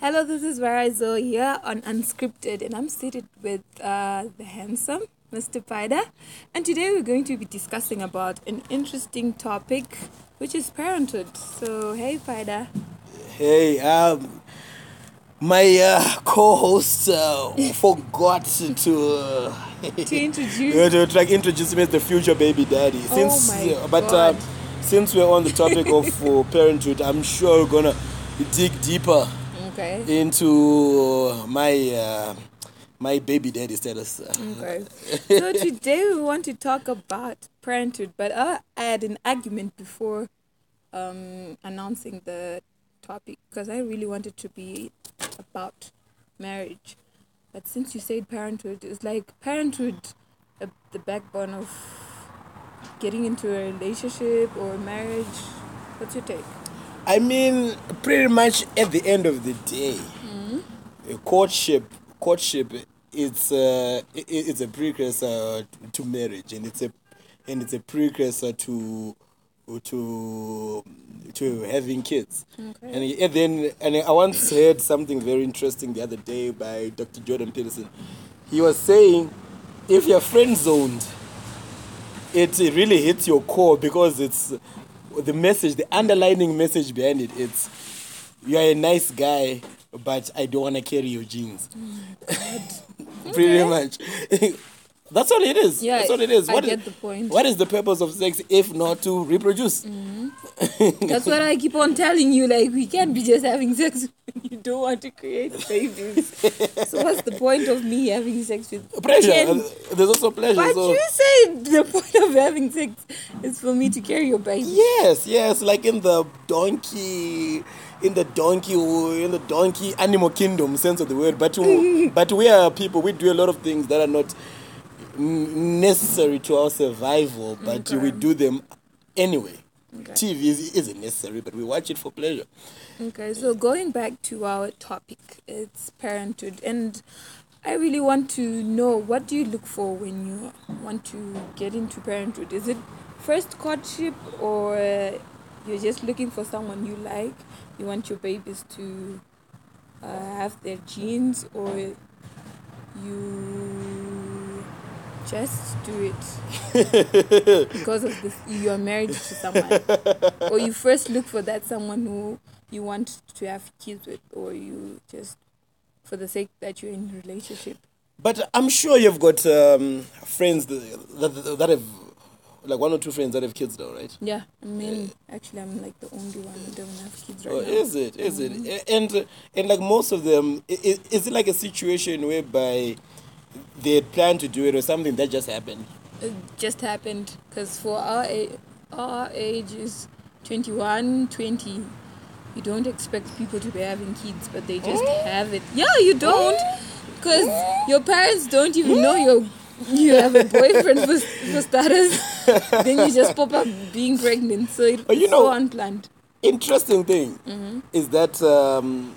Hello, this is Varazo here on Unscripted, and I'm seated with uh, the handsome Mr. Paida. And today we're going to be discussing about an interesting topic, which is parenthood. So, hey, Paida. Hey, um, my uh, co-host uh, forgot to uh, To introduce- yeah, to like introduce me as the future baby daddy. Oh Since, my uh, but uh, God. since we're on the topic of uh, parenthood, I'm sure we're gonna dig deeper Okay. into my uh, my baby daddy status. Okay. So today we want to talk about parenthood, but uh, I had an argument before um, announcing the topic because I really wanted to be about marriage. But since you said parenthood, it's like parenthood, uh, the backbone of getting into a relationship or marriage. What's your take? I mean, pretty much at the end of the day, a courtship, courtship, it's a it, it's a precursor to marriage, and it's a and it's a precursor to to to having kids. Okay. And, and then and I once heard something very interesting the other day by Dr. Jordan Peterson. He was saying, if you're friend zoned, it really hits your core because it's the message, the underlining message behind it. It's you are a nice guy, but I don't want to carry your genes. Mm. Pretty much. That's all it is. Yeah, That's all it is. I What is- get the point. What is the purpose of sex if not to reproduce? That's what I keep on telling you. Like, we can't be just having sex when you don't want to create babies. so, what's the point of me having sex with Pleasure. 10? Uh, There's also pleasure. But so- you say the point of having sex is for me to carry your baby. Yes, yes, like in the donkey, in the donkey, in the donkey animal kingdom sense of the word. But we- but we are people. We do a lot of things that are not necessary to our survival, but we do them anyway. Okay. TV is, isn't necessary, but we watch it for pleasure. Okay, so going back to our topic, it's parenthood, and I really want to know what do you look for when you want to get into parenthood? Is it first courtship, or you're just looking for someone you like? You want your babies to uh, have their genes, or you just do it because of this you're married to someone or you first look for that someone who you want to have kids with or you just for the sake that you're in a relationship But I'm sure you've got um, friends that, that, that have, like one or two friends that have kids though, right? yeah i mean actually i'm like the only one who doesn't have kids right Oh, now is it? Is it? And uh, and like most of them, i- i- is it like a situation whereby they had planned to do it or something that just happened? it just happened because for our our age is 21 20 you don't expect people to be having kids but they just have it. Yeah you don't because your parents don't even know you you have a boyfriend for, for starters. Then you just pop up being pregnant so it, Oh, you it's so know- unplanned. Interesting thing is that um,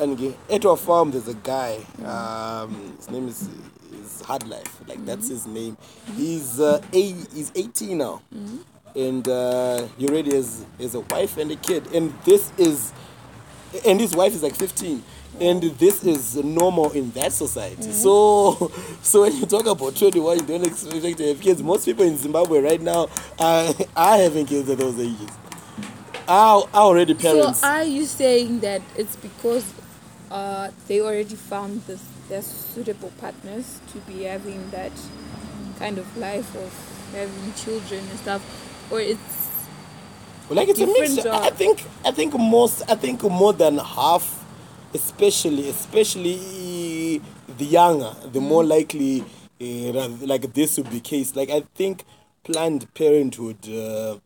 and at our farm there's a guy. Um, his name is is Hard Life. Like that's his name. He's uh, eight, he's 18 now, and uh, he already has, has a wife and a kid. And this is, and his wife is like 15. And this is normal in that society. So, so when you talk about 21, you don't expect to have kids. Most people in Zimbabwe right now are, are having kids at those ages. Are, are already parents. so are you saying that it's because uh, they already found this, their suitable partners to be having that kind of life of having children and stuff or it's like it's a mix. job. I think I think most I think more than half, especially especially the younger, the Mm. more likely uh, like this would be case. Like I think Planned Parenthood. Uh,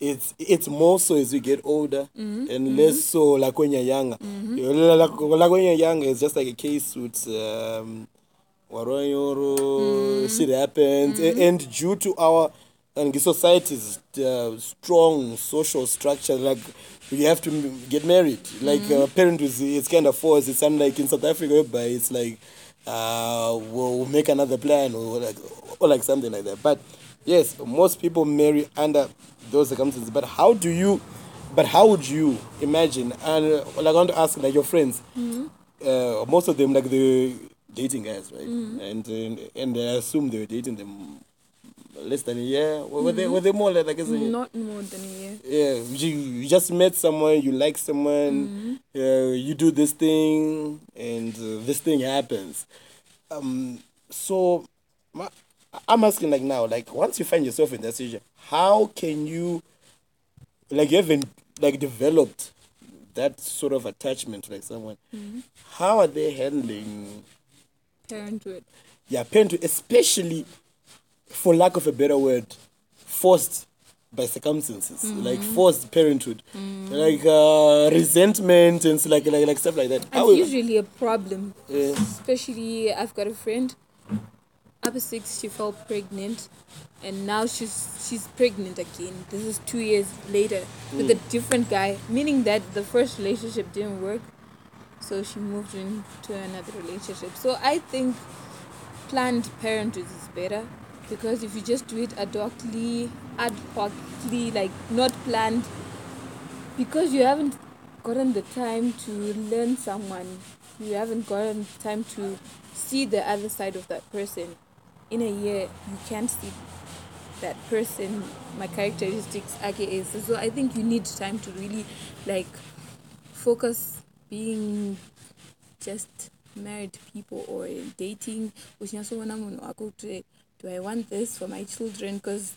it's it's more so as you get older Mm-hmm. and less so like when you're younger. You know, Like, like when you're younger, it's just like a case with um, Mm-hmm. shit happens, A- and due to our and the society's uh, strong social structure, like we have to m- get married. Like Mm-hmm. uh, parenthood, is- it's kind of forced. It's unlike in South Africa, but it's like uh, we'll we'll make another plan or like or like something like that. But yes, most people marry under those circumstances. But how do you but how would you imagine? And uh, like I want to ask, like your friends, uh, most of them like the dating guys, right? And uh, and I assume they were dating them less than a year. Were were they were they more like, like Not more than a year. yeah, you, you just met someone, you like someone, uh, you do this thing, and uh, this thing happens. Um, so ma- I'm asking like now, like once you find yourself in that situation, how can you, like you haven't like developed that sort of attachment to like someone? Mm-hmm. How are they handling? Parenthood. yeah, parenthood, especially for lack of a better word, forced by circumstances, mm-hmm. like forced parenthood, mm. like uh, resentment and like, like like stuff like that. It's usually a problem. Yeah. Especially, I've got a friend. Upper six, she fell pregnant, and now she's she's pregnant again. This is two years later with a mm. different guy, meaning that the first relationship didn't work, so she moved into another relationship. So I think planned parenthood is better because if you just do it ad hocly, ad hocly, like not planned, because you haven't gotten the time to learn someone, you haven't gotten time to see the other side of that person. In a year, you can't see that person, my characteristics, aka. So, I think you need time to really like focus being just married people or dating. Uchinyatsoona munhu wako do i want this for my children? Because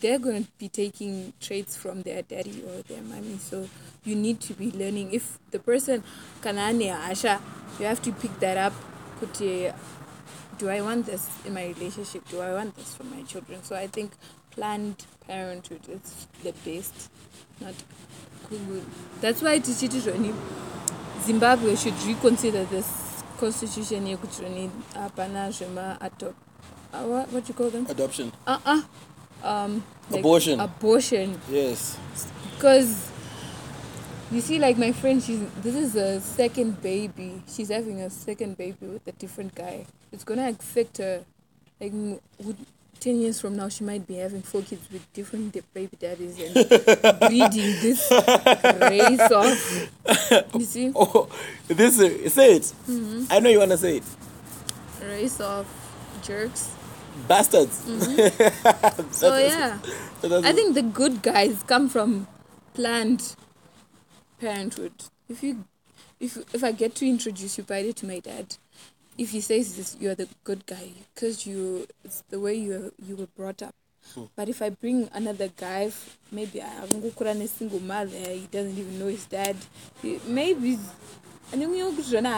they're going to be taking traits from their daddy or their mommy. So you need to be learning. If the person kana ane hasha you have to pick that up. Kuti do i want this in my relationship? Do i want this for my children? So i think planned parenthood is the best. Not good that's why tichiti zvoni zimbabwe should reconsider this constitution yekuti zvoni hapana zvema adopt uh, what, what you call them? Adoption. uh-uh. Um like Abortion. abortion. Yes. because you see like my friend she's this is a second baby she's having a second baby with a different guy it's gonna affect her like would 10 years from now she might be having four kids with different di- baby daddies and breeding this race of you see Oh, this uh, say it. Mm-hmm. I know you wanna say it. race of jerks Bastards. so yeah I think the good guys come from planned parenthood. If you, if if I get to introduce you Friday to my dad, if he says this, you're the good guy because you it's the way you you were brought up. But if I bring another guy, maybe angokura a single mother, he doesn't even know his dad. he- Maybe and you're gonna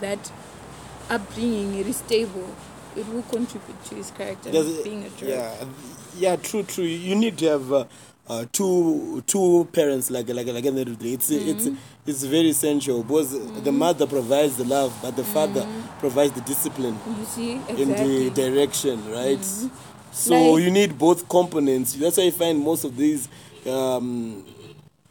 that upbringing it is stable. It will contribute to his character Does it- being a jerk. yeah, yeah, true, true. You need to have uh, uh, two two parents like like like in the the day. It's it's it's very essential because the mother provides the love, but the father provides the discipline You see, exactly. in the direction, right? So Like- you need both components. That's why you find most of these um,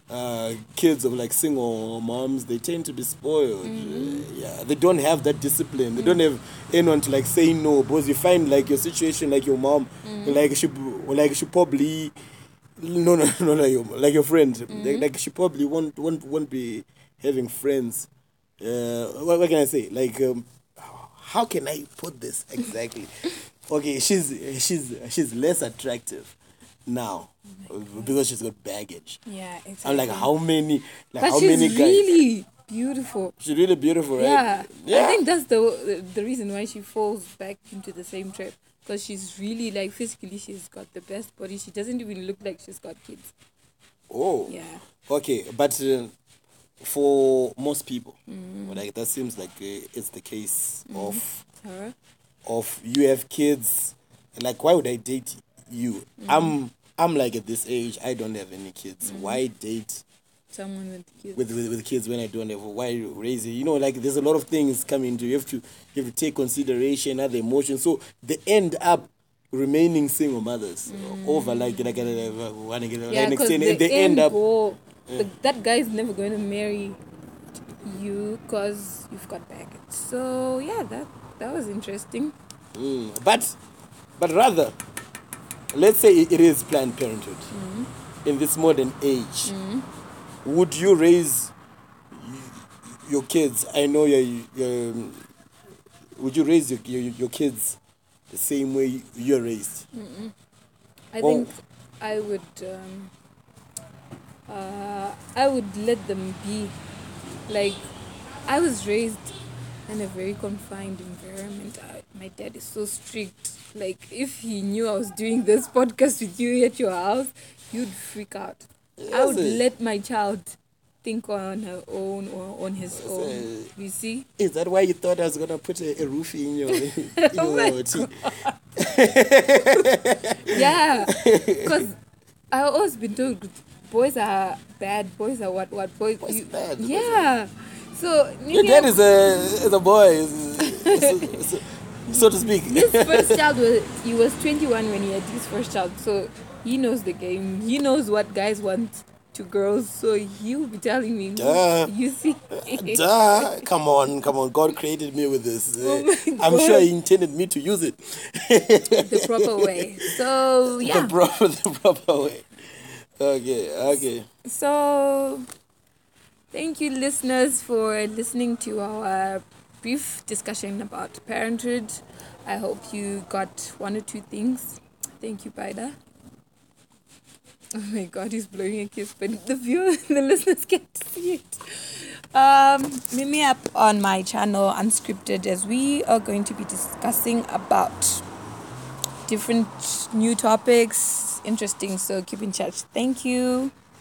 uh, kids of like single moms. They tend to be spoiled. Uh, yeah, they don't have that discipline. They don't have anyone to like say no. Because you find like your situation, like your mom, like she, like she probably. No, no, no, like your, like your friend. Like, like she probably won't, won't, won't be having friends. Uh, what, what can I say? Like, um, how can I put this exactly? okay, she's she's she's less attractive now because she's got baggage. Yeah, exactly. I'm like, how many? Like, But how she's many guys? really beautiful. She's really beautiful, right? Yeah. Yeah. I think that's the the reason why she falls back into the same trap because she's really like physically she's got the best body. She doesn't even look like she's got kids. Oh. Yeah. Okay, but uh, for most people, Mm. like that seems like uh, it's the case of Sarah. of you have kids. Like, why would I date you? Mm. I'm I'm like at this age, I don't have any kids. Mm. Why date Someone with kids. with, with with kids when I don't have? Why raise it? You know, like there's a lot of things coming into. You have to you have to take consideration other emotions. So they end up remaining single mothers over like like, like, like, like, Mm. yeah, and they end end up goal, the, that guy is never going to marry you because you've got baggage. So yeah, that that was interesting. Mm, but but rather, let's say it, is Planned Parenthood. in this modern age, Mm-hmm. Would you raise your kids? I know you're, you're um, would you raise your, your, your kids the same way you're raised? I Well- think I would um, uh, I would let them be like I was raised in a very confined environment. I, my dad is so strict. Like if he knew I was doing this podcast with you at your house, you'd freak out. I would let my child think on her own or on his own. You see? Is that why you thought I was gonna put a, a roof in your, in Oh your tea? Yeah, because I've always been told boys are bad, boys are what what boys. Boys you- bad, boys Yeah, so Your dad is a is a boy, is- so, so, so to speak. his first child was he was 21 when he had his first child, so he knows the game. He knows what guys want to girls, so he'll be telling me. Duh. You see, Duh! Come on, come on! God created me with this. Oh I'm sure He intended me to use it the proper way. So yeah, the proper, the proper way. Okay, okay. So, thank you, listeners, for listening to our brief discussion about parenthood. I hope you got one or two things. Thank you, Paida. Oh my god, he's blowing a kiss, but the viewers, the listeners can't see it. Um, meet me up on my channel, Unscripted, as we are going to be discussing about different new topics. Interesting, so keep in touch. Thank you.